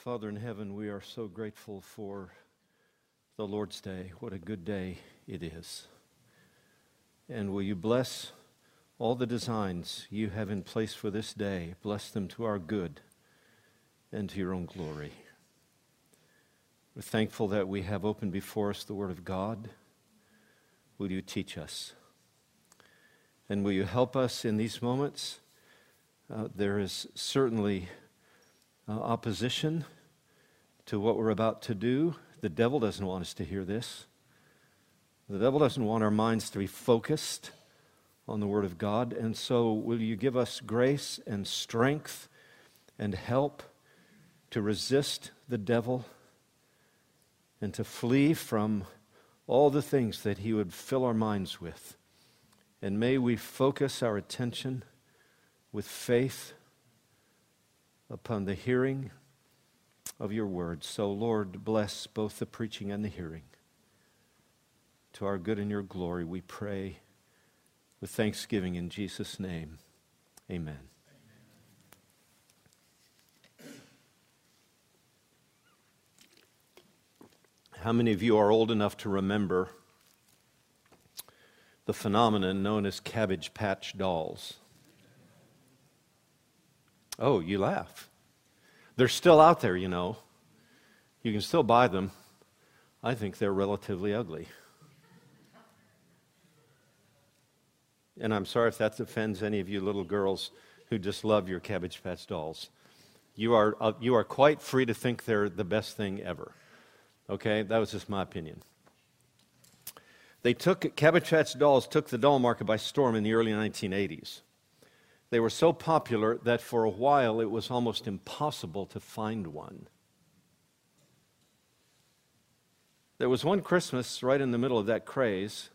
Father in heaven, we are so grateful for the Lord's Day. What a good day it is. And will you bless all the designs you have in place for this day? Bless them to our good and to your own glory. We're thankful that we have open before us the Word of God. Will you teach us? And will you help us in these moments? Uh, there is certainly uh, opposition to what we're about to do. The devil doesn't want us to hear this. The devil doesn't want our minds to be focused on the Word of God. And so, will you give us grace and strength and help to resist the devil and to flee from all the things that he would fill our minds with? And may we focus our attention with faith upon the hearing of your word. So, Lord, bless both the preaching and the hearing. To our good and your glory, we pray with thanksgiving in Jesus' name. Amen. How many of you are old enough to remember the phenomenon known as Cabbage Patch dolls? Oh, you laugh. They're still out there, you know. You can still buy them. I think they're relatively ugly. And I'm sorry if that offends any of you little girls who just love your Cabbage Patch dolls. You are, uh, you are quite free to think they're the best thing ever. Okay? That was just my opinion. They took, Cabbage Patch dolls took the doll market by storm in the early 1980s. They were so popular that for a while it was almost impossible to find one. There was one Christmas right in the middle of that craze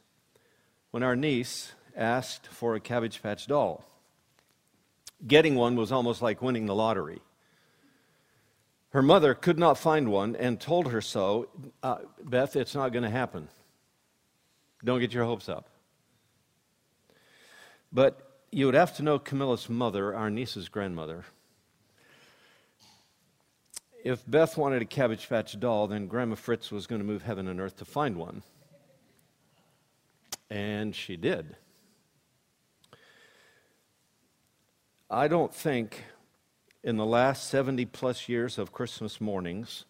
when our niece asked for a Cabbage Patch doll. Getting one was almost like winning the lottery. Her mother could not find one and told her so. Uh, Beth, it's not going to happen. Don't get your hopes up. But you would have to know Camilla's mother, our niece's grandmother. If Beth wanted a Cabbage Patch doll, then Grandma Fritz was going to move heaven and earth to find one. And she did. I don't think in the last 70 plus years of Christmas mornings,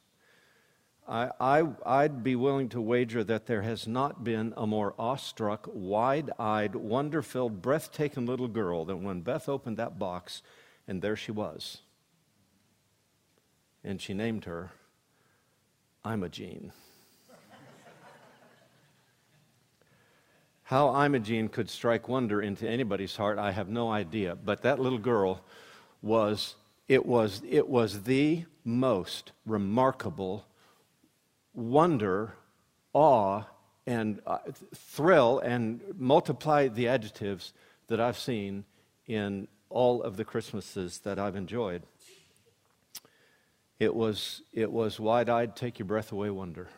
I, would be willing to wager that there has not been a more awestruck, wide eyed, wonder filled, breathtaking little girl than when Beth opened that box and there she was. And she named her Imogene. How Imogene could strike wonder into anybody's heart, I have no idea. But that little girl was, it was, it was the most remarkable wonder, awe, and uh, thrill, and multiply the adjectives that I've seen in all of the Christmases that I've enjoyed. It was, it was wide eyed, take your breath away wonder.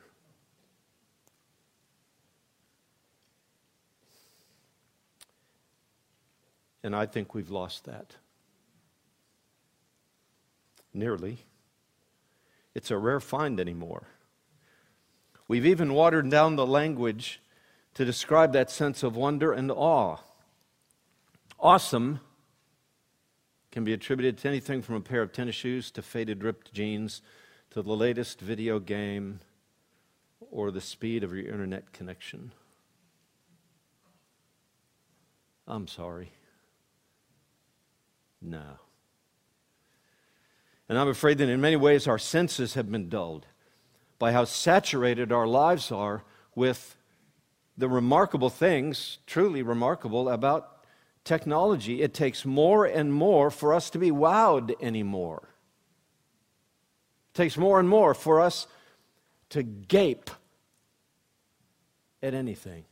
And I think we've lost that. Nearly. It's a rare find anymore. We've even watered down the language to describe that sense of wonder and awe. Awesome can be attributed to anything from a pair of tennis shoes to faded ripped jeans to the latest video game or the speed of your internet connection. I'm sorry. No. And I'm afraid that in many ways our senses have been dulled by how saturated our lives are with the remarkable things, truly remarkable, about technology. It takes more and more for us to be wowed anymore. It takes more and more for us to gape at anything.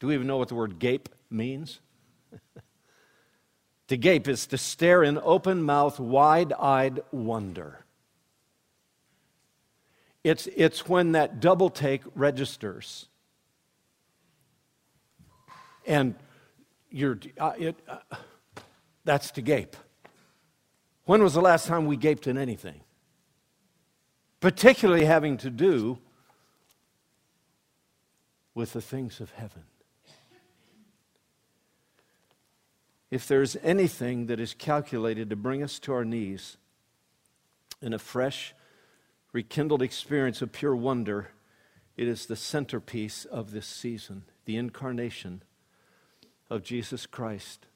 Do we even know what the word gape means? to gape is to stare in open mouth, wide eyed wonder. It's, it's when that double take registers. And you're, uh, it, uh, that's to gape. When was the last time we gaped in anything? particularly having to do with the things of heaven. If there's anything that is calculated to bring us to our knees in a fresh, rekindled experience of pure wonder, it is the centerpiece of this season, the incarnation of Jesus Christ,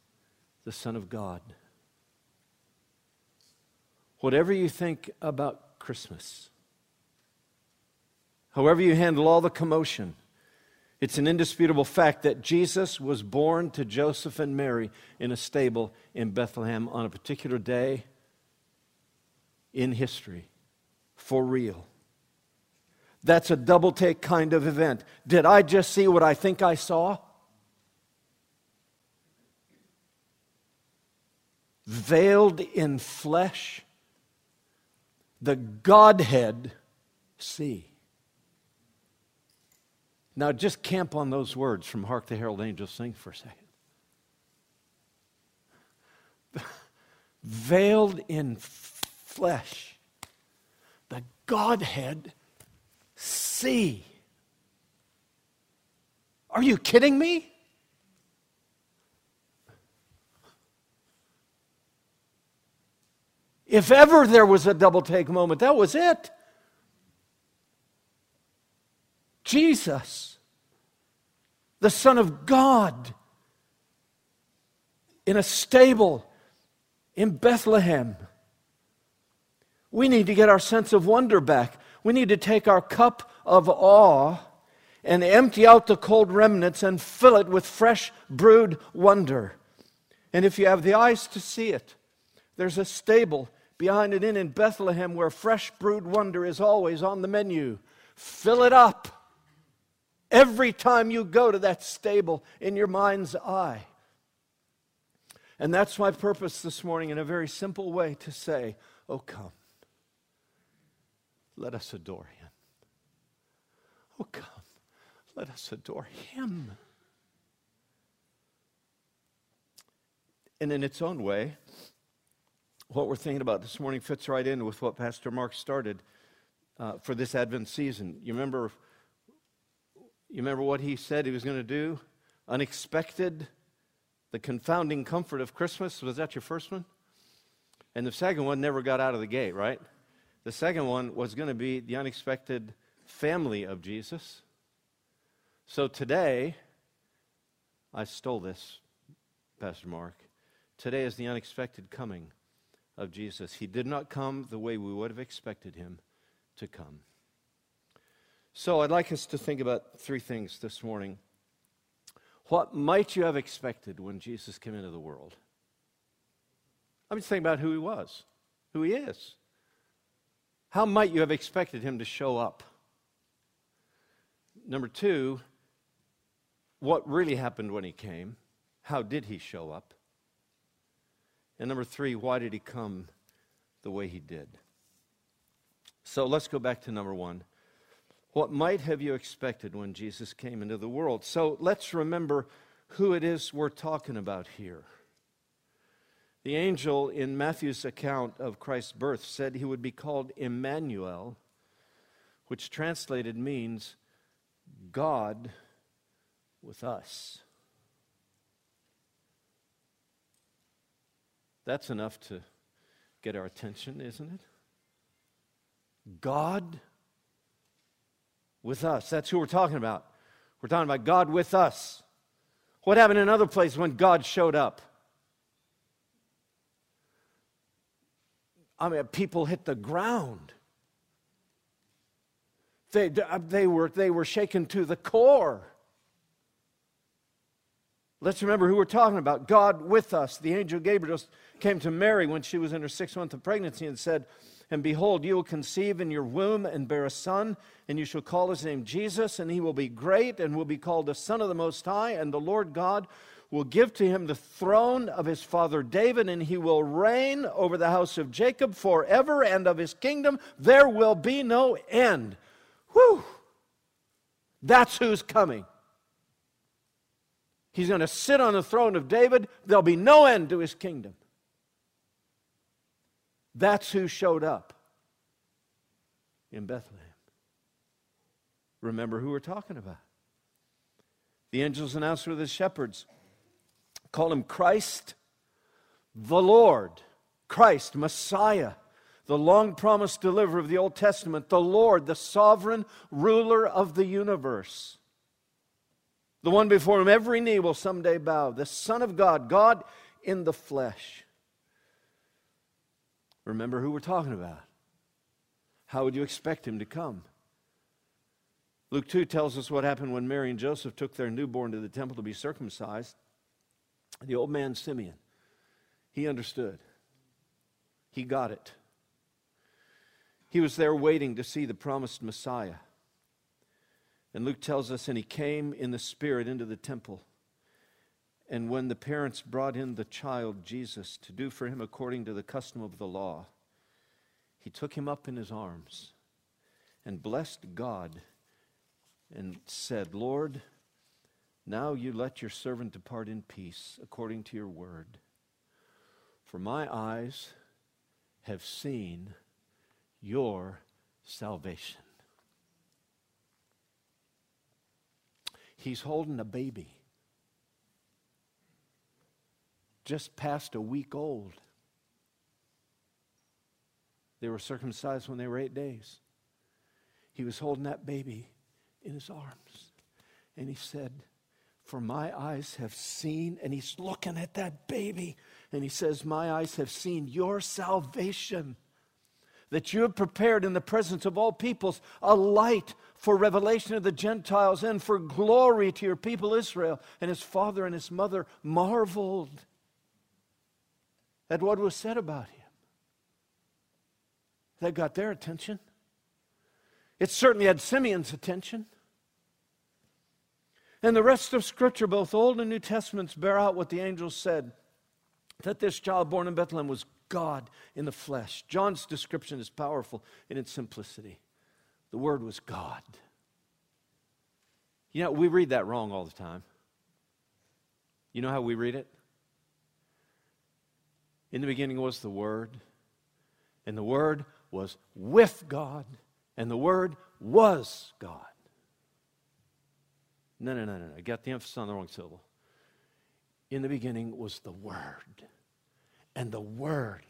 the Son of God. Whatever you think about Christmas, however you handle all the commotion, it's an indisputable fact that Jesus was born to Joseph and Mary in a stable in Bethlehem on a particular day in history, for real. That's a double take kind of event. Did I just see what I think I saw? Veiled in flesh, the Godhead see. Now, just camp on those words from Hark the Herald Angels Sing for a second. Veiled in flesh, the Godhead see. Are you kidding me? If ever there was a double take moment, that was it. Jesus, the Son of God, in a stable in Bethlehem. We need to get our sense of wonder back. We need to take our cup of awe and empty out the cold remnants and fill it with fresh brewed wonder. And if you have the eyes to see it, there's a stable behind an inn in Bethlehem where fresh brewed wonder is always on the menu. Fill it up every time you go to that stable in your mind's eye. And that's my purpose this morning in a very simple way to say, Oh, come. Let us adore him. Oh, come. Let us adore him. And in its own way, what we're thinking about this morning fits right in with what Pastor Mark started uh, for this Advent season. You remember you remember what he said he was going to do? Unexpected, the confounding comfort of Christmas. Was that your first one? And the second one never got out of the gate, right? The second one was going to be the unexpected family of Jesus. So today, I stole this, Pastor Mark. Today is the unexpected coming of Jesus. He did not come the way we would have expected him to come. So I'd like us to think about three things this morning. What might you have expected when Jesus came into the world? I'm just thinking about who he was, who he is. How might you have expected him to show up? Number two, what really happened when he came? How did he show up? And number three, why did he come the way he did? So let's go back to number one. What might have you expected when Jesus came into the world? So let's remember who it is we're talking about here. The angel in Matthew's account of Christ's birth said he would be called Emmanuel, which translated means God with us. That's enough to get our attention, isn't it? God with us. That's who we're talking about. We're talking about God with us. What happened in other places when God showed up? I mean, people hit the ground. They, uh, they, were, they were shaken to the core. Let's remember who we're talking about God with us. The angel Gabriel came to Mary when she was in her sixth month of pregnancy and said, and behold, you will conceive in your womb and bear a son, and you shall call his name Jesus, and he will be great and will be called the Son of the Most High, and the Lord God will give to him the throne of his father David, and he will reign over the house of Jacob forever, and of his kingdom there will be no end. Whew! That's who's coming. He's going to sit on the throne of David. There'll be no end to his kingdom. That's who showed up. in Bethlehem. Remember who we're talking about. The angels announced to the shepherds, call him Christ the Lord, Christ, Messiah, the long promised deliverer of the Old Testament, the Lord, the sovereign ruler of the universe, the one before whom every knee will someday bow, the Son of God, God in the flesh. Remember who we're talking about. How would you expect him to come? Luke 2 tells us what happened when Mary and Joseph took their newborn to the temple to be circumcised. The old man Simeon, he understood. He got it. He was there waiting to see the promised Messiah. And Luke tells us, and he came in the Spirit into the temple. And when the parents brought in the child Jesus to do for him according to the custom of the law, he took him up in his arms and blessed God and said, Lord, now you let your servant depart in peace according to your word. For my eyes have seen your salvation. He's holding a baby, just past a week old. They were circumcised when they were eight days. He was holding that baby in his arms. And he said, For my eyes have seen, and he's looking at that baby, and he says, My eyes have seen your salvation, that you have prepared in the presence of all peoples a light for revelation of the Gentiles and for glory to your people Israel. And his father and his mother marveled at what was said about him. That got their attention. It certainly had Simeon's attention. And the rest of Scripture, both Old and New Testaments, bear out what the angels said that this child born in Bethlehem was God in the flesh. John's description is powerful in its simplicity. The Word was God. You know, we read that wrong all the time. You know how we read it? In the beginning was the Word, and the Word was with God, and the Word was God. No, no, no, no, no. Got the emphasis on the wrong syllable. In the beginning was the Word, and the Word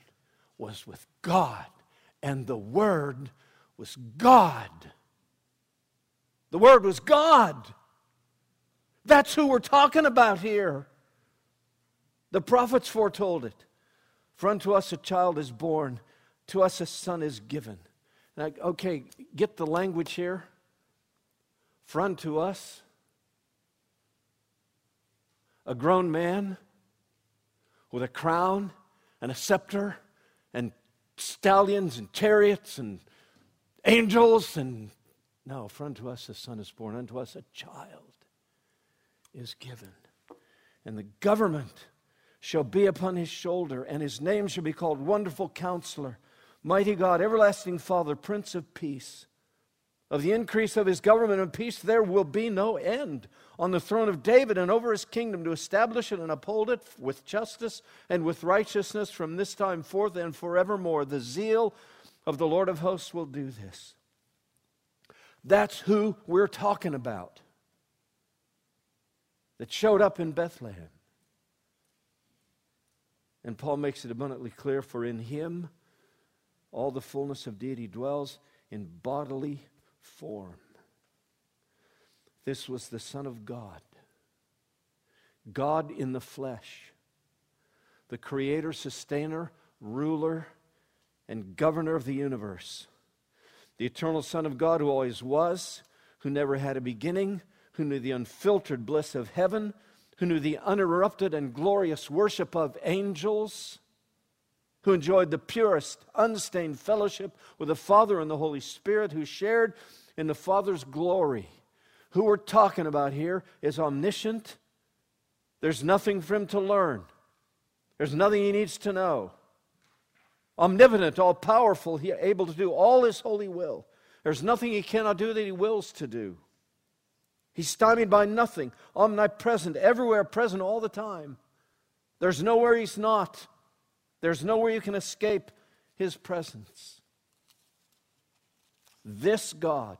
was with God, and the Word was God. The Word was God. That's who we're talking about here. The prophets foretold it. For unto us a child is born, to us a son is given. Now, okay, get the language here. For unto us a grown man with a crown and a scepter and stallions and chariots and angels and no, for unto us a son is born, unto us a child is given. And the government shall be upon his shoulder, and his name shall be called Wonderful Counselor, Mighty God, Everlasting Father, Prince of Peace. Of the increase of his government and peace, there will be no end on the throne of David and over his kingdom to establish it and uphold it with justice and with righteousness from this time forth and forevermore. The zeal of the Lord of hosts will do this. That's who we're talking about that showed up in Bethlehem. And Paul makes it abundantly clear for in him all the fullness of deity dwells in bodily form. This was the Son of God, God in the flesh, the creator, sustainer, ruler, and governor of the universe, the eternal Son of God who always was, who never had a beginning, who knew the unfiltered bliss of heaven, who knew the uninterrupted and glorious worship of angels who enjoyed the purest, unstained fellowship with the Father and the Holy Spirit, who shared in the Father's glory. Who we're talking about here is omniscient. There's nothing for him to learn, there's nothing he needs to know. Omnipotent, all powerful, able to do all his holy will. There's nothing he cannot do that he wills to do. He's stymied by nothing, omnipresent, everywhere present all the time. There's nowhere he's not. There's nowhere you can escape his presence. This God,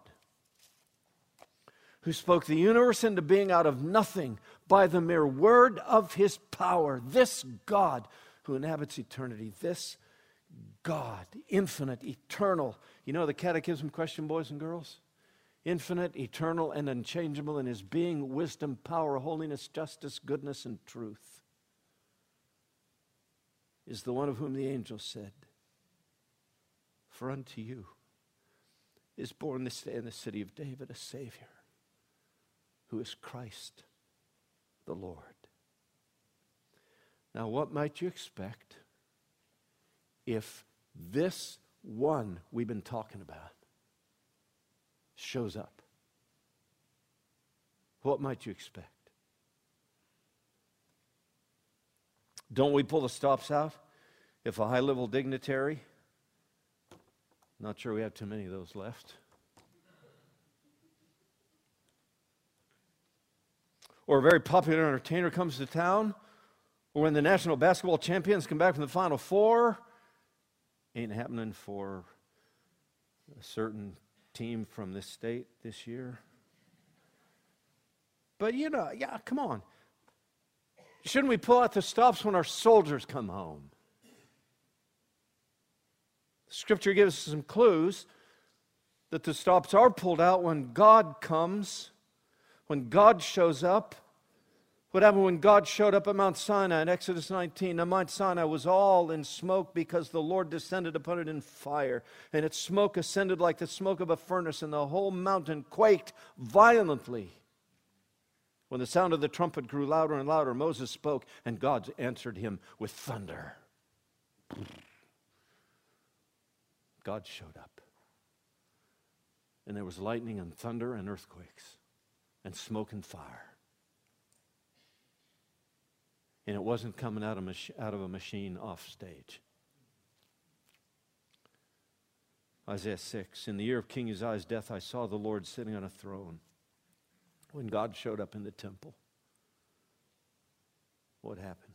who spoke the universe into being out of nothing by the mere word of his power, this God who inhabits eternity, this God, infinite, eternal. You know the catechism question, boys and girls? Infinite, eternal, and unchangeable in his being, wisdom, power, holiness, justice, goodness, and truth is the one of whom the angel said, For unto you is born this day in the city of David a Savior, who is Christ the Lord. Now, what might you expect if this one we've been talking about shows up? What might you expect? Don't we pull the stops out if a high level dignitary, not sure we have too many of those left, or a very popular entertainer comes to town, or when the national basketball champions come back from the Final Four, ain't happening for a certain team from this state this year. But you know, yeah, come on. Shouldn't we pull out the stops when our soldiers come home? Scripture gives us some clues that the stops are pulled out when God comes, when God shows up. What happened when God showed up at Mount Sinai in Exodus 19? Now, Mount Sinai was all in smoke because the Lord descended upon it in fire, and its smoke ascended like the smoke of a furnace, and the whole mountain quaked violently. When the sound of the trumpet grew louder and louder, Moses spoke, and God answered him with thunder. God showed up. And there was lightning and thunder and earthquakes and smoke and fire. And it wasn't coming out of, mach- out of a machine off stage. Isaiah 6 In the year of King Uzziah's death, I saw the Lord sitting on a throne when God showed up in the temple, what happened?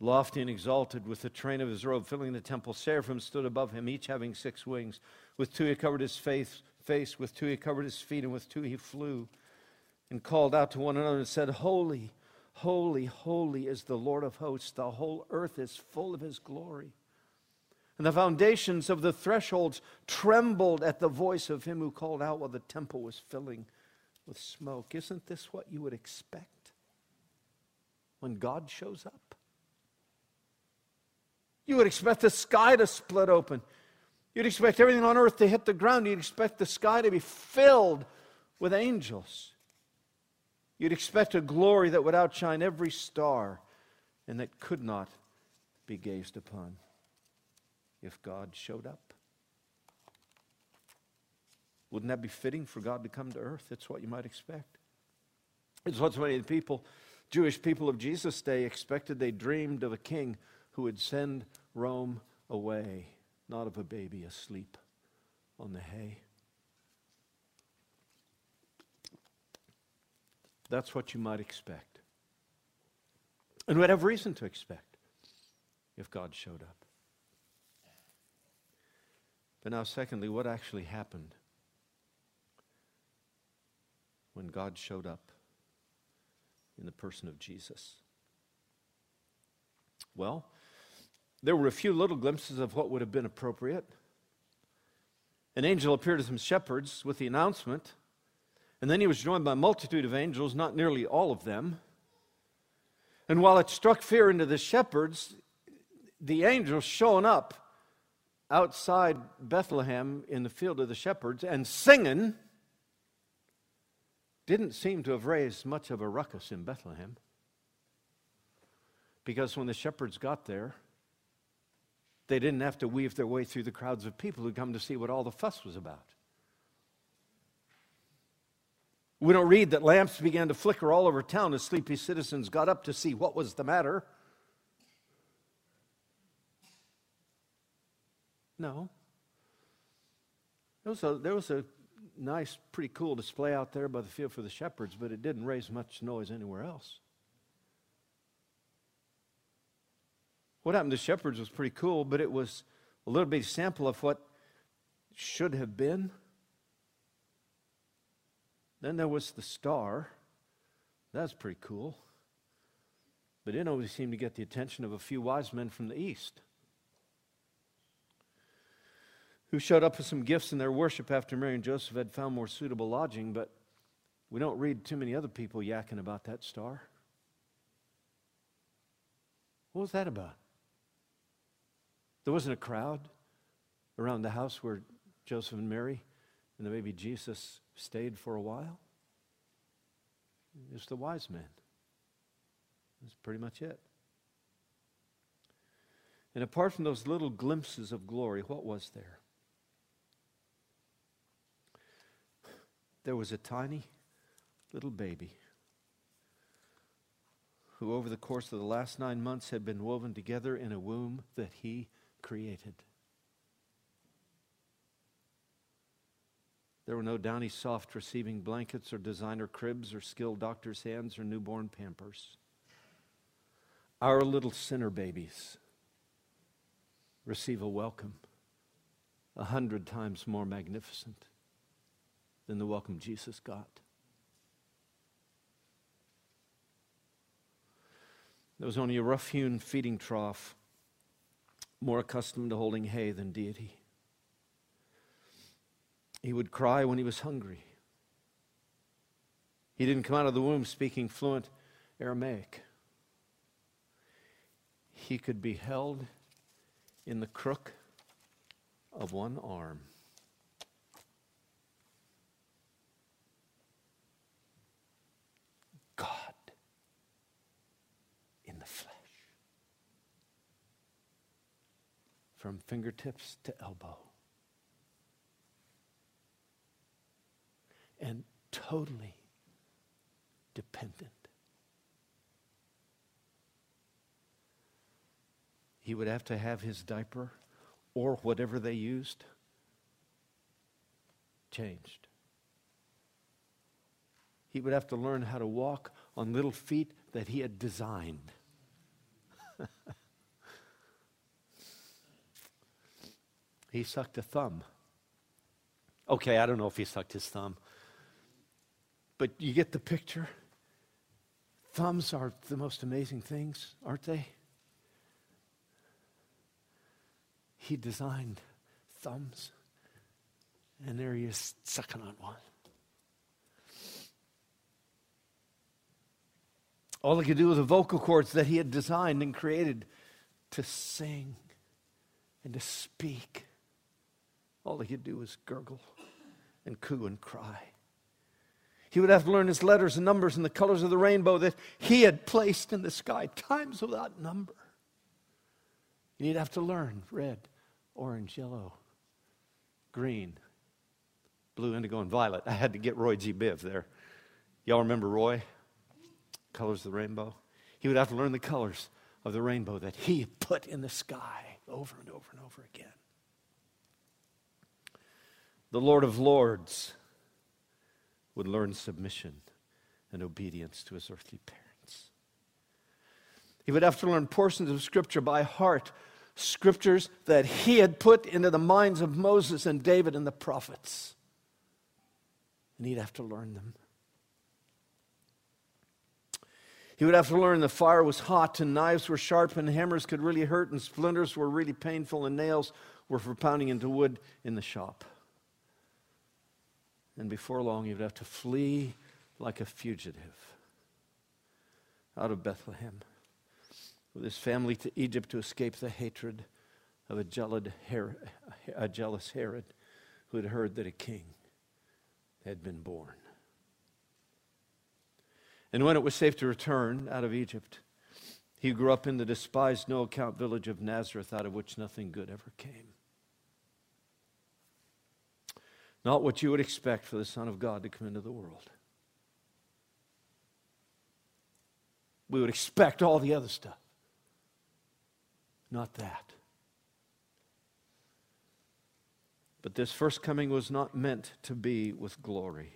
Lofty and exalted, with the train of his robe filling the temple, seraphim stood above him, each having six wings. With two he covered his face, face, with two he covered his feet, and with two he flew, and called out to one another and said, Holy, holy, holy is the Lord of hosts. The whole earth is full of his glory. And the foundations of the thresholds trembled at the voice of him who called out while the temple was filling with smoke. Isn't this what you would expect when God shows up? You would expect the sky to split open. You'd expect everything on earth to hit the ground. You'd expect the sky to be filled with angels. You'd expect a glory that would outshine every star and that could not be gazed upon if God showed up? Wouldn't that be fitting for God to come to earth? That's what you might expect. It's what so many of the people, Jewish people of Jesus' day, expected. They dreamed of a king who would send Rome away, not of a baby asleep on the hay. That's what you might expect. And we'd have reason to expect if God showed up. But now, secondly, what actually happened when God showed up in the person of Jesus? Well, there were a few little glimpses of what would have been appropriate. An angel appeared to some shepherds with the announcement, and then he was joined by a multitude of angels, not nearly all of them. And while it struck fear into the shepherds, the angels showing up outside Bethlehem in the field of the shepherds and singing didn't seem to have raised much of a ruckus in Bethlehem. Because when the shepherds got there, they didn't have to weave their way through the crowds of people who come to see what all the fuss was about. We don't read that lamps began to flicker all over town as sleepy citizens got up to see what was the matter. No. There was, a, there was a nice, pretty cool display out there by the field for the shepherds, but it didn't raise much noise anywhere else. What happened to shepherds was pretty cool, but it was a little bit sample of what should have been. Then there was the star. That's pretty cool. But it always seemed to get the attention of a few wise men from the east who showed up with some gifts in their worship after Mary and Joseph had found more suitable lodging, but we don't read too many other people yakking about that star. What was that about? There wasn't a crowd around the house where Joseph and Mary and the baby Jesus stayed for a while. It's the wise men. That's pretty much it. And apart from those little glimpses of glory, what was there? There was a tiny little baby who, over the course of the last nine months, had been woven together in a womb that he created. There were no downy, soft receiving blankets or designer cribs or skilled doctor's hands or newborn pampers. Our little sinner babies receive a welcome a hundred times more magnificent than the welcome Jesus got. There was only a rough hewn feeding trough, more accustomed to holding hay than deity. He would cry when he was hungry. He didn't come out of the womb speaking fluent Aramaic. He could be held in the crook of one arm. God in the flesh. From fingertips to elbow. and totally dependent. He would have to have his diaper or whatever they used changed. He would have to learn how to walk on little feet that he had designed. He sucked a thumb. Okay, I don't know if he sucked his thumb. But you get the picture? Thumbs are the most amazing things, aren't they? He designed thumbs, and there he is sucking on one. All he could do was the vocal cords that he had designed and created to sing and to speak. All he could do was gurgle and coo and cry. He would have to learn his letters and numbers and the colors of the rainbow that he had placed in the sky, times without number. And he'd have to learn red, orange, yellow, green, blue, indigo, and violet. I had to get Roy G. Biv there. Y'all remember Roy? Colors of the rainbow. He would have to learn the colors of the rainbow that he had put in the sky over and over and over again. The Lord of Lords would learn submission and obedience to his earthly parents. He would have to learn portions of Scripture by heart, scriptures that he had put into the minds of Moses and David and the prophets. And he'd have to learn them. He would have to learn the fire was hot and knives were sharp and hammers could really hurt and splinters were really painful and nails were for pounding into wood in the shop. And before long, he would have to flee like a fugitive out of Bethlehem with his family to Egypt to escape the hatred of a, jealous Herod who had heard that a king had been born. And when it was safe to return out of Egypt, he grew up in the despised, no account village of Nazareth, out of which nothing good ever came. Not what you would expect for the Son of God to come into the world. We would expect all the other stuff. Not that. But this first coming was not meant to be with glory,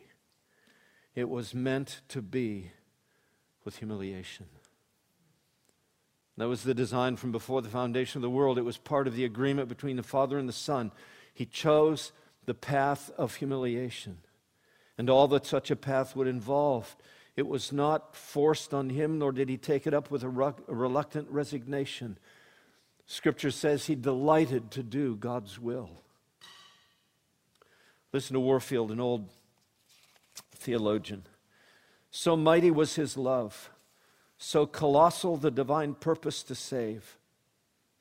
it was meant to be with humiliation. That was the design from before the foundation of the world. It was part of the agreement between the Father and the Son. He chose the path of humiliation and all that such a path would involve. It was not forced on him, nor did he take it up with a, reluctant resignation. Scripture says he delighted to do God's will. Listen to Warfield, an old theologian. So mighty was his love, so colossal the divine purpose to save,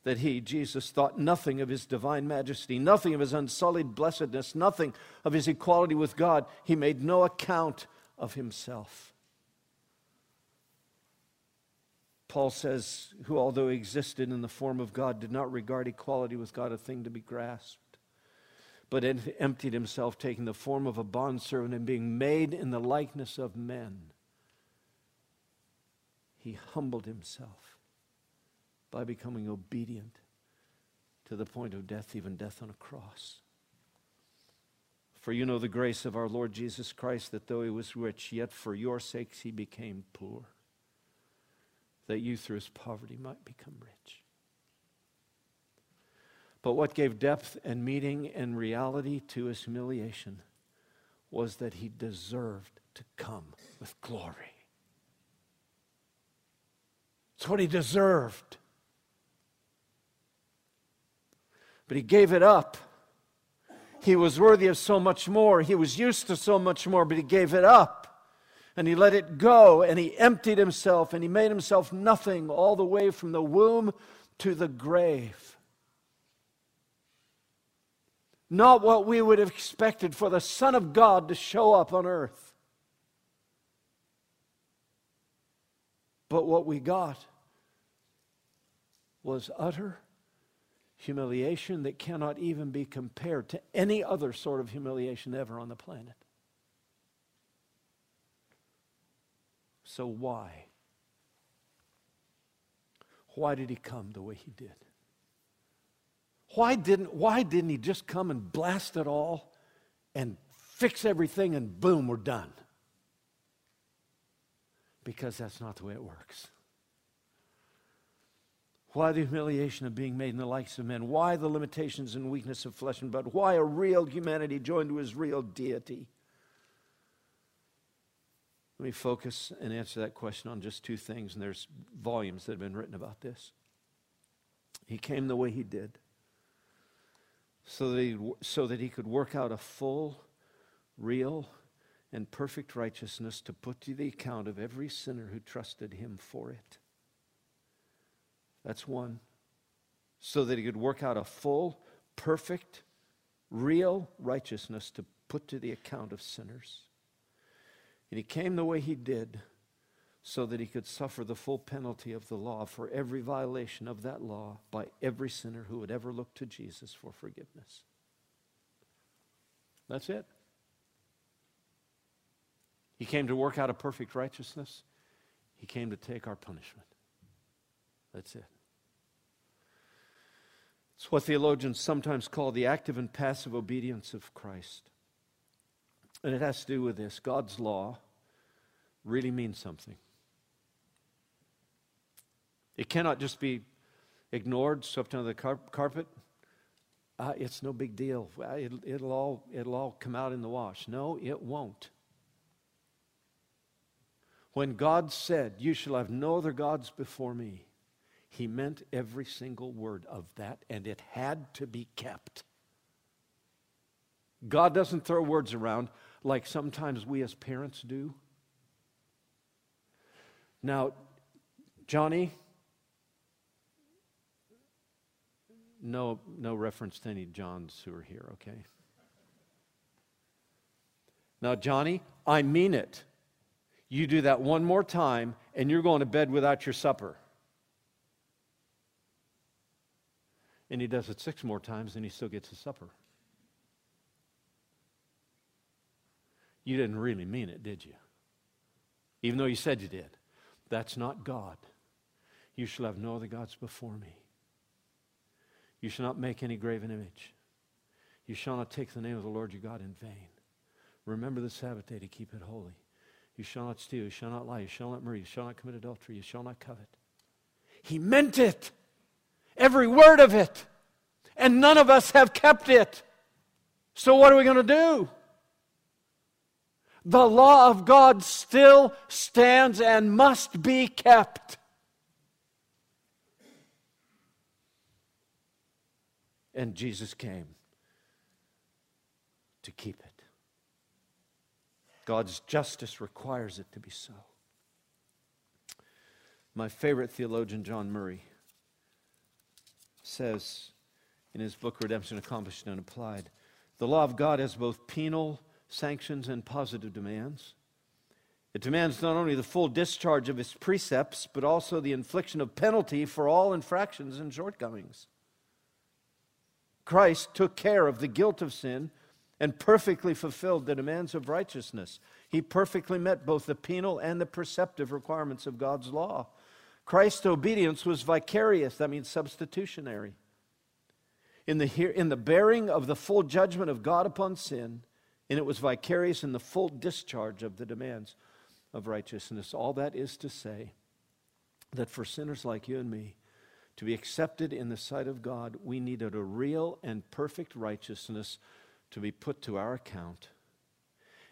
that he, Jesus, thought nothing of his divine majesty, nothing of his unsullied blessedness, nothing of his equality with God. He made no account of himself. Paul says, who, although existed in the form of God, did not regard equality with God a thing to be grasped but emptied himself, taking the form of a bondservant and being made in the likeness of men. He humbled himself by becoming obedient to the point of death, even death on a cross. For you know the grace of our Lord Jesus Christ, that though he was rich, yet for your sakes he became poor, that you through his poverty might become rich. But what gave depth and meaning and reality to his humiliation was that he deserved to come with glory. It's what he deserved. But he gave it up. He was worthy of so much more. He was used to so much more, but he gave it up. And he let it go, and he emptied himself, and he made himself nothing all the way from the womb to the grave not what we would have expected for the Son of God to show up on earth. But what we got was utter humiliation that cannot even be compared to any other sort of humiliation ever on the planet. So, why? Why did he come the way he did? Why didn't, why didn't he just come and blast it all and fix everything and boom, we're done? Because that's not the way it works. Why the humiliation of being made in the likes of men? Why the limitations and weakness of flesh and blood? Why a real humanity joined to his real deity? Let me focus and answer that question on just two things, and there's volumes that have been written about this. He came the way he did so that he, so that he could work out a full, real, and perfect righteousness to put to the account of every sinner who trusted him for it. That's one. So that he could work out a full, perfect, real righteousness to put to the account of sinners. And he came the way he did so that he could suffer the full penalty of the law for every violation of that law by every sinner who would ever look to Jesus for forgiveness. That's it. He came to work out a perfect righteousness. He came to take our punishment. That's it. It's what theologians sometimes call the active and passive obedience of Christ. And it has to do with this God's law really means something. It cannot just be ignored, swept under the car- carpet. Uh, it's no big deal. It, it'll, all, it'll all come out in the wash. No, it won't. When God said, You shall have no other gods before me, he meant every single word of that, and it had to be kept. God doesn't throw words around like sometimes we as parents do. Now, Johnny, No, no reference to any Johns who are here, okay? Now, Johnny, I mean it. You do that one more time, and you're going to bed without your supper. And he does it six more times, and he still gets his supper. You didn't really mean it, did you? Even though you said you did. That's not God. You shall have no other gods before me. You shall not make any graven image. You shall not take the name of the Lord your God in vain. Remember the Sabbath day to keep it holy. You shall not steal. You shall not lie. You shall not murder. You shall not commit adultery. You shall not covet. He meant it. Every word of it. And none of us have kept it. So, what are we going to do? The law of God still stands and must be kept. And Jesus came to keep it. God's justice requires it to be so. My favorite theologian, John Murray, says in his book Redemption Accomplished and Applied the law of God has both penal sanctions and positive demands. It demands not only the full discharge of its precepts, but also the infliction of penalty for all infractions and shortcomings. Christ took care of the guilt of sin and perfectly fulfilled the demands of righteousness. He perfectly met both the penal and the preceptive requirements of God's law. Christ's obedience was vicarious, that means substitutionary. In the, in the bearing of the full judgment of God upon sin, and it was vicarious in the full discharge of the demands of righteousness. All that is to say that for sinners like you and me, to be accepted in the sight of God, we needed a real and perfect righteousness to be put to our account.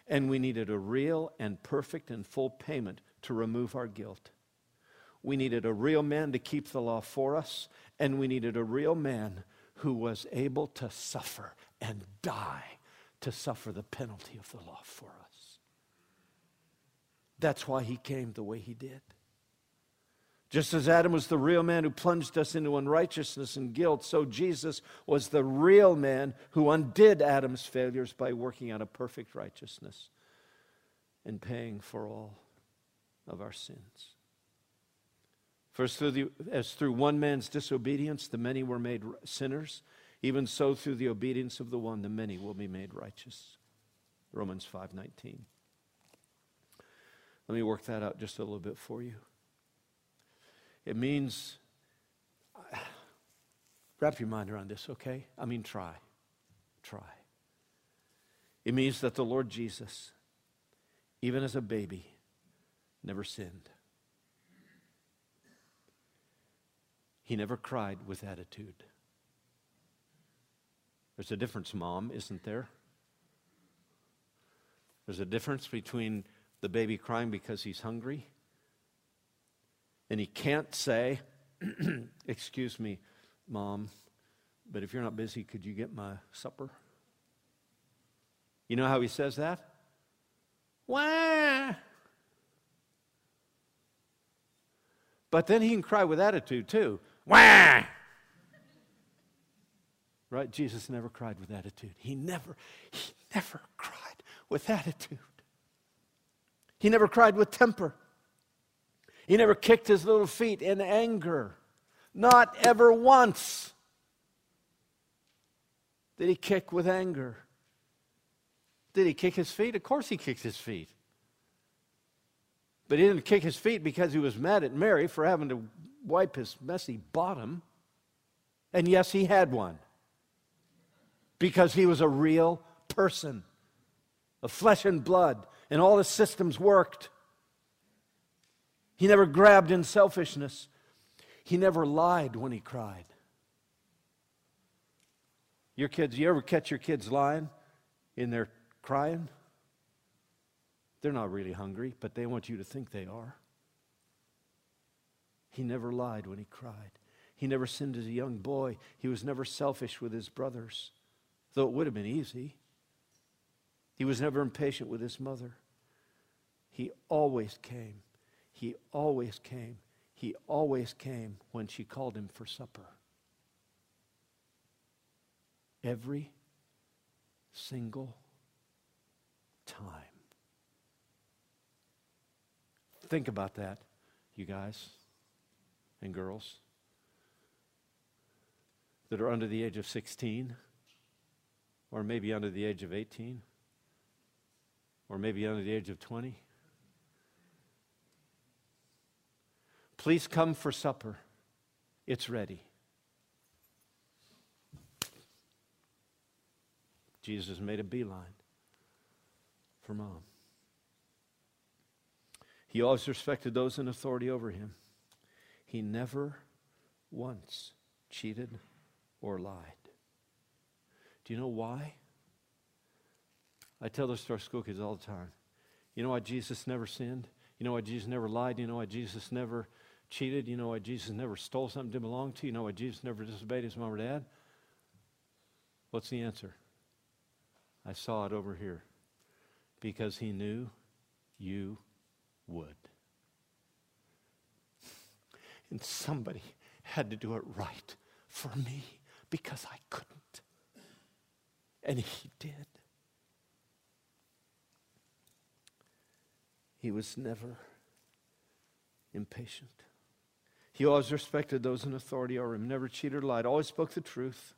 And we needed a real and perfect and full payment to remove our guilt. We needed a real man to keep the law for us, and we needed a real man who was able to suffer and die to suffer the penalty of the law for us. That's why he came the way he did. Just as Adam was the real man who plunged us into unrighteousness and guilt, so Jesus was the real man who undid Adam's failures by working out a perfect righteousness and paying for all of our sins. First, through the, as through one man's disobedience, the many were made sinners, even so through the obedience of the one, the many will be made righteous. Romans 5:19. Let me work that out just a little bit for you. It means wrap your mind around this, okay? I mean try. Try. It means that the Lord Jesus, even as a baby, never sinned. He never cried with attitude. There's a difference, Mom, isn't there? There's a difference between the baby crying because he's hungry and he can't say, Excuse me, Mom, but if you're not busy, could you get my supper? You know how he says that? Wah! But then he can cry with attitude too. Wah! Right? Jesus never cried with attitude. He never, he never cried with attitude. He never cried with temper. He never kicked his little feet in anger. Not ever once did he kick with anger. Did he kick his feet? Of course he kicked his feet. But he didn't kick his feet because he was mad at Mary for having to wipe his messy bottom. And yes, he had one. Because he was a real person of flesh and blood, and all his systems worked. He never grabbed in selfishness. He never lied when he cried. Your kids, you ever catch your kids lying in their crying? They're not really hungry, but they want you to think they are. He never lied when he cried. He never sinned as a young boy. He was never selfish with his brothers, though it would have been easy. He was never impatient with his mother. He always came. He always came. He always came when she called him for supper. Every single time. Think about that, you guys and girls that are under the age of 16, or maybe under the age of 18, or maybe under the age of 20. Please come for supper. It's ready. Jesus made a beeline for mom. He always respected those in authority over him. He never once cheated or lied. Do you know why? I tell this to our school kids all the time. You know why Jesus never sinned? You know why Jesus never lied? You know why Jesus never cheated? You know why Jesus never stole something that belong to? You know why Jesus never disobeyed his mom or dad? What's the answer? I saw it over here. Because he knew you would. And somebody had to do it right for me because I couldn't. And he did. He was never impatient. He always respected those in authority over him, never cheated or lied, always spoke the truth.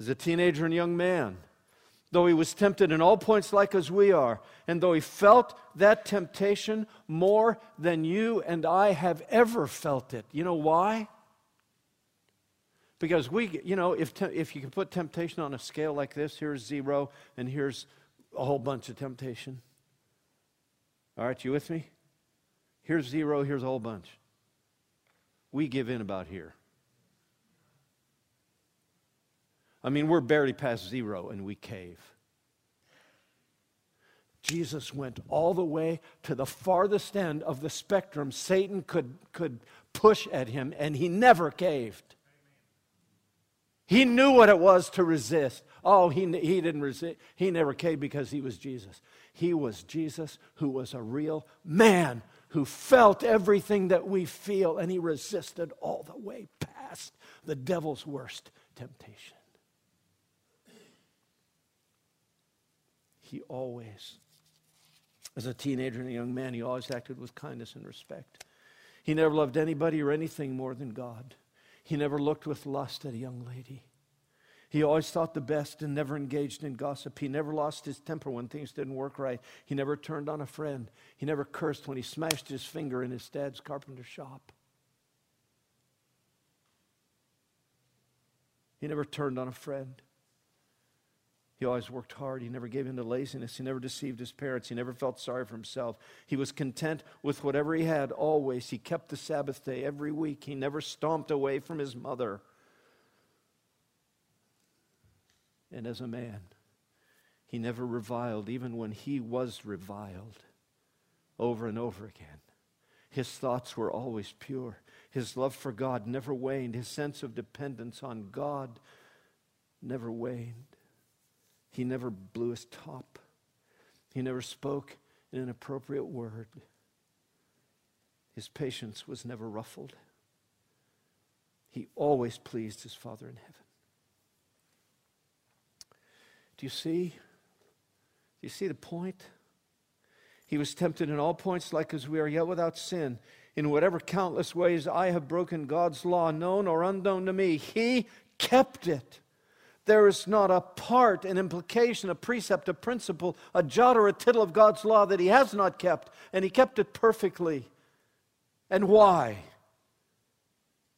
As a teenager and young man, though he was tempted in all points like as we are, and though he felt that temptation more than you and I have ever felt it. You know why? Because we, you know, if, te- if you can put temptation on a scale like this, here's zero, and here's a whole bunch of temptation. All right, you with me? Here's zero, here's a whole bunch. We give in about here. I mean, we're barely past zero and we cave. Jesus went all the way to the farthest end of the spectrum Satan could, could push at him, and he never caved. He knew what it was to resist. Oh, he, he didn't resist. He never caved because he was Jesus. He was Jesus who was a real man who felt everything that we feel, and he resisted all the way past the devil's worst temptation. He always, as a teenager and a young man, he always acted with kindness and respect. He never loved anybody or anything more than God. He never looked with lust at a young lady. He always thought the best and never engaged in gossip. He never lost his temper when things didn't work right. He never turned on a friend. He never cursed when he smashed his finger in his dad's carpenter shop. He never turned on a friend. He always worked hard. He never gave in to laziness. He never deceived his parents. He never felt sorry for himself. He was content with whatever he had always. He kept the Sabbath day every week. He never stomped away from his mother. and as a man. He never reviled, even when he was reviled over and over again. His thoughts were always pure. His love for God never waned. His sense of dependence on God never waned. He never blew his top. He never spoke an inappropriate word. His patience was never ruffled. He always pleased his Father in heaven. Do you see? Do you see the point? He was tempted in all points like as we are, yet without sin. In whatever countless ways I have broken God's law, known or unknown to me, He kept it. There is not a part, an implication, a precept, a principle, a jot or a tittle of God's law that He has not kept, and He kept it perfectly. And why?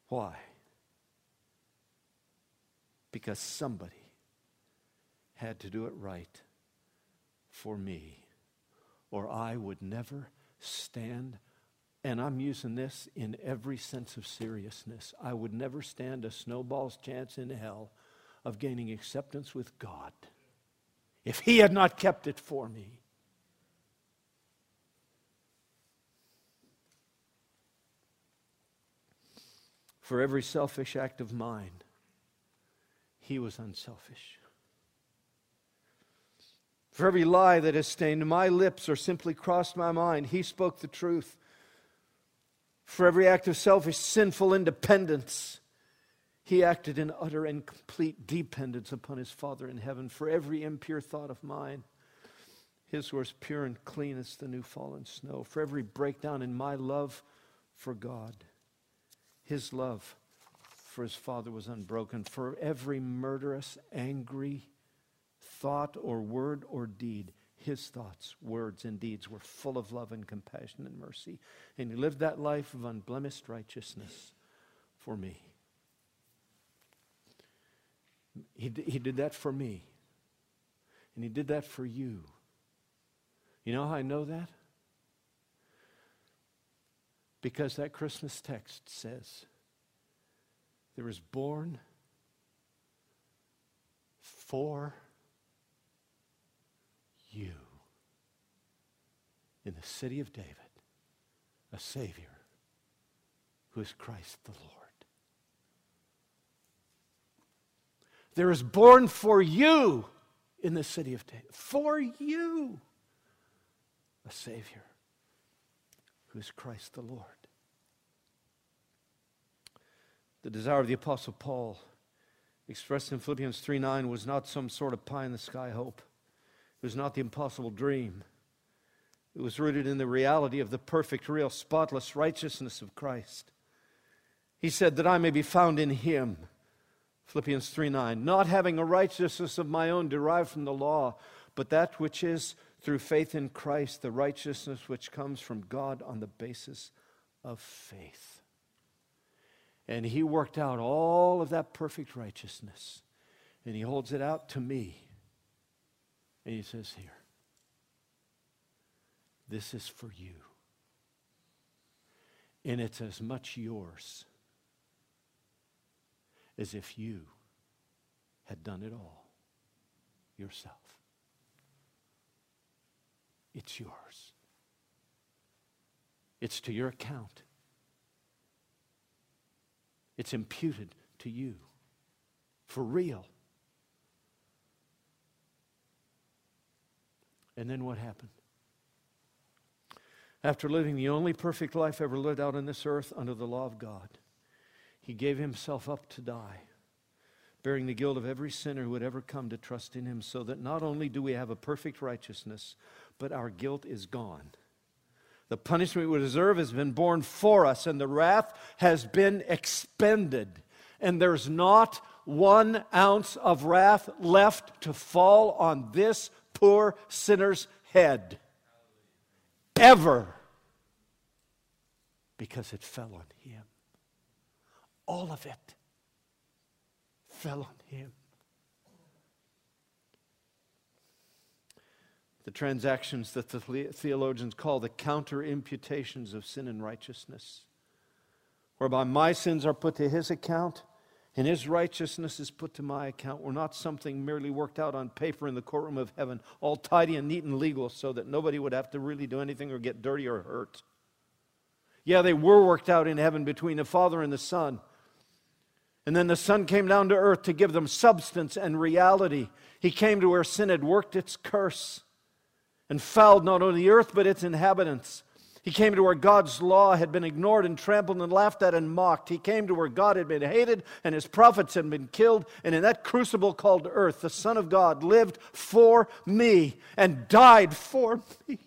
Why? Because somebody had to do it right for me, or I would never stand. And I'm using this in every sense of seriousness. I would never stand a snowball's chance in hell of gaining acceptance with God if He had not kept it for me. For every selfish act of mine, He was unselfish. For every lie that has stained my lips or simply crossed my mind, he spoke the truth. For every act of selfish, sinful independence, he acted in utter and complete dependence upon his Father in heaven. For every impure thought of mine, his was pure and clean as the new fallen snow. For every breakdown in my love for God, his love for his Father was unbroken. For every murderous, angry, thought or word or deed, his thoughts, words, and deeds were full of love and compassion and mercy. And he lived that life of unblemished righteousness for me. He, he did that for me. And He did that for you. You know how I know that? Because that Christmas text says, There was born for you in the city of David a Savior who is Christ the Lord. There is born for you in the city of David, for you, a Savior who is Christ the Lord. The desire of the Apostle Paul, expressed in Philippians 3 9, was not some sort of pie in the sky hope. It was not the impossible dream. It was rooted in the reality of the perfect, real, spotless righteousness of Christ. He said, That I may be found in him. Philippians 3 9. Not having a righteousness of my own derived from the law, but that which is through faith in Christ, the righteousness which comes from God on the basis of faith. And he worked out all of that perfect righteousness. And he holds it out to me. And he says, Here, this is for you. And it's as much yours as if you had done it all yourself. It's yours. It's to your account. It's imputed to you for real. And then what happened? After living the only perfect life ever lived out on this earth under the law of God, he gave himself up to die, bearing the guilt of every sinner who would ever come to trust in him, so that not only do we have a perfect righteousness, but our guilt is gone. The punishment we deserve has been borne for us, and the wrath has been expended. And there's not one ounce of wrath left to fall on this poor sinner's head. Ever. Because it fell on him. All of it fell on him. the transactions that the theologians call the counter imputations of sin and righteousness, whereby my sins are put to his account and his righteousness is put to my account, were not something merely worked out on paper in the courtroom of heaven, all tidy and neat and legal so that nobody would have to really do anything or get dirty or hurt. Yeah, they were worked out in heaven between the Father and the Son. And then the Son came down to earth to give them substance and reality. He came to where sin had worked its curse and fouled not only the earth but its inhabitants. He came to where God's law had been ignored and trampled and laughed at and mocked. He came to where God had been hated and his prophets had been killed. And in that crucible called earth, the Son of God lived for me and died for me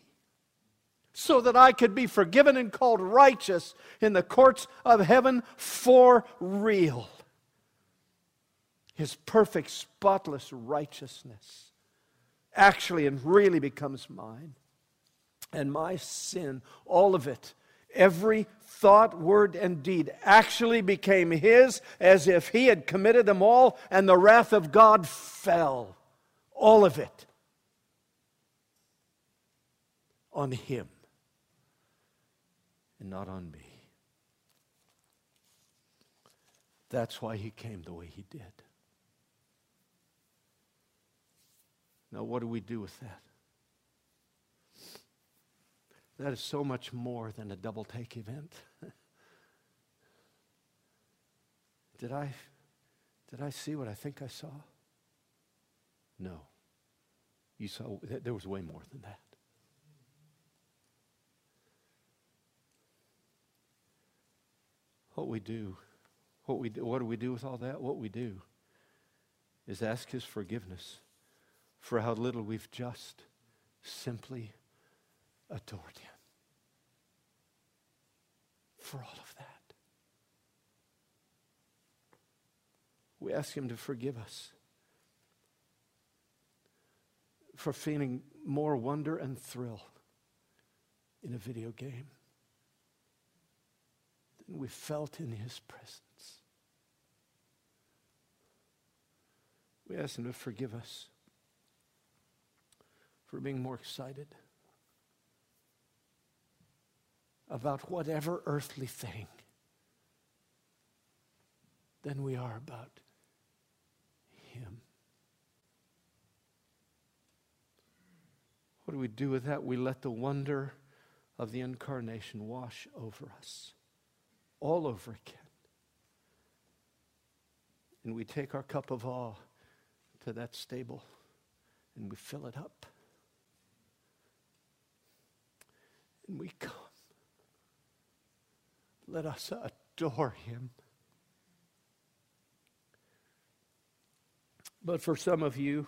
so that I could be forgiven and called righteous in the courts of heaven for real. His perfect, spotless righteousness actually and really becomes mine. And my sin, all of it, every thought, word, and deed actually became his as if he had committed them all, and the wrath of God fell. All of it on him and not on me. That's why he came the way he did. Now, what do we do with that? That is so much more than a double take event. did I did I see what I think I saw? No. You saw there was way more than that. What we do, what we do, what do we do with all that? What we do is ask his forgiveness for how little we've just simply adored Him. For all of that. We ask Him to forgive us for feeling more wonder and thrill in a video game than we felt in His presence. We ask Him to forgive us for being more excited about whatever earthly thing than we are about Him. What do we do with that? We let the wonder of the incarnation wash over us all over again. And we take our cup of awe to that stable and we fill it up. And we come. Let us adore him. But for some of you,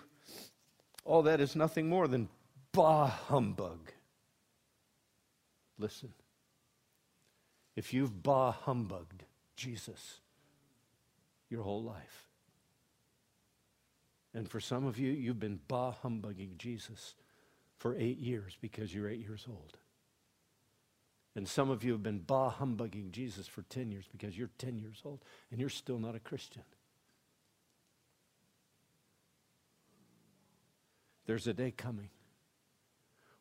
all that is nothing more than bah humbug. Listen. If you've bah humbugged Jesus your whole life, and for some of you, you've been bah humbugging Jesus for eight years because you're eight years old. And some of you have been bah humbugging Jesus for 10 years because you're 10 years old and you're still not a Christian. There's a day coming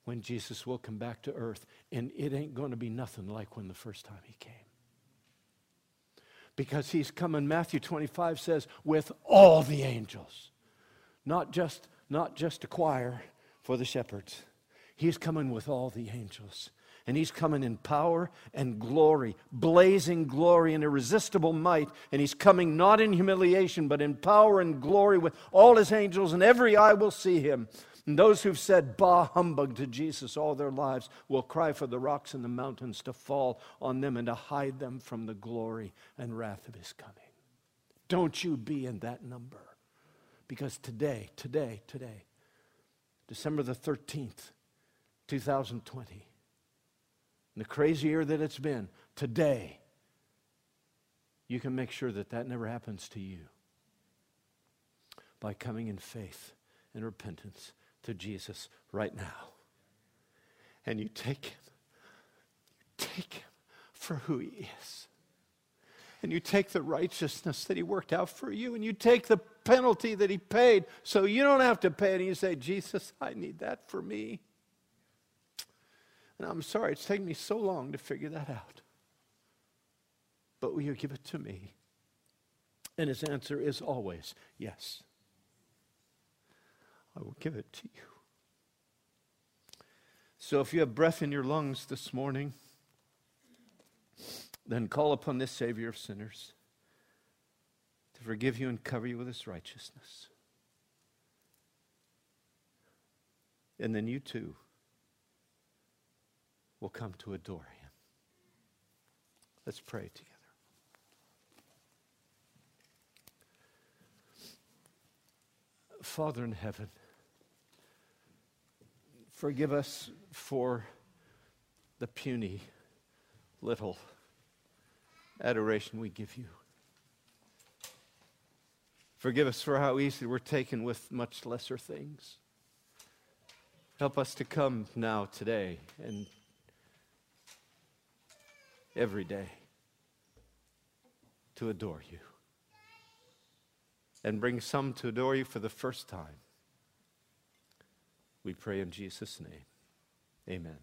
when Jesus will come back to earth, and it ain't going to be nothing like when the first time he came. Because he's coming, Matthew 25 says, with all the angels, not just, not just a choir for the shepherds. He's coming with all the angels. And he's coming in power and glory, blazing glory and irresistible might. And he's coming not in humiliation, but in power and glory with all his angels, and every eye will see him. And those who've said bah humbug to Jesus all their lives will cry for the rocks and the mountains to fall on them and to hide them from the glory and wrath of his coming. Don't you be in that number. Because today, today, today, December the 13th, 2020, the crazier that it's been, today, you can make sure that that never happens to you by coming in faith and repentance to Jesus right now. And you take him, you take him for who he is. And you take the righteousness that he worked out for you, and you take the penalty that he paid so you don't have to pay it. And you say, Jesus, I need that for me. And I'm sorry, it's taken me so long to figure that out. But will you give it to me? And his answer is always yes. I will give it to you. So if you have breath in your lungs this morning, then call upon this Savior of sinners to forgive you and cover you with his righteousness. And then you too will come to adore him. Let's pray together. Father in heaven, forgive us for the puny little adoration we give you. Forgive us for how easily we're taken with much lesser things. Help us to come now, today, and every day to adore you and bring some to adore you for the first time. We pray in Jesus' name. Amen.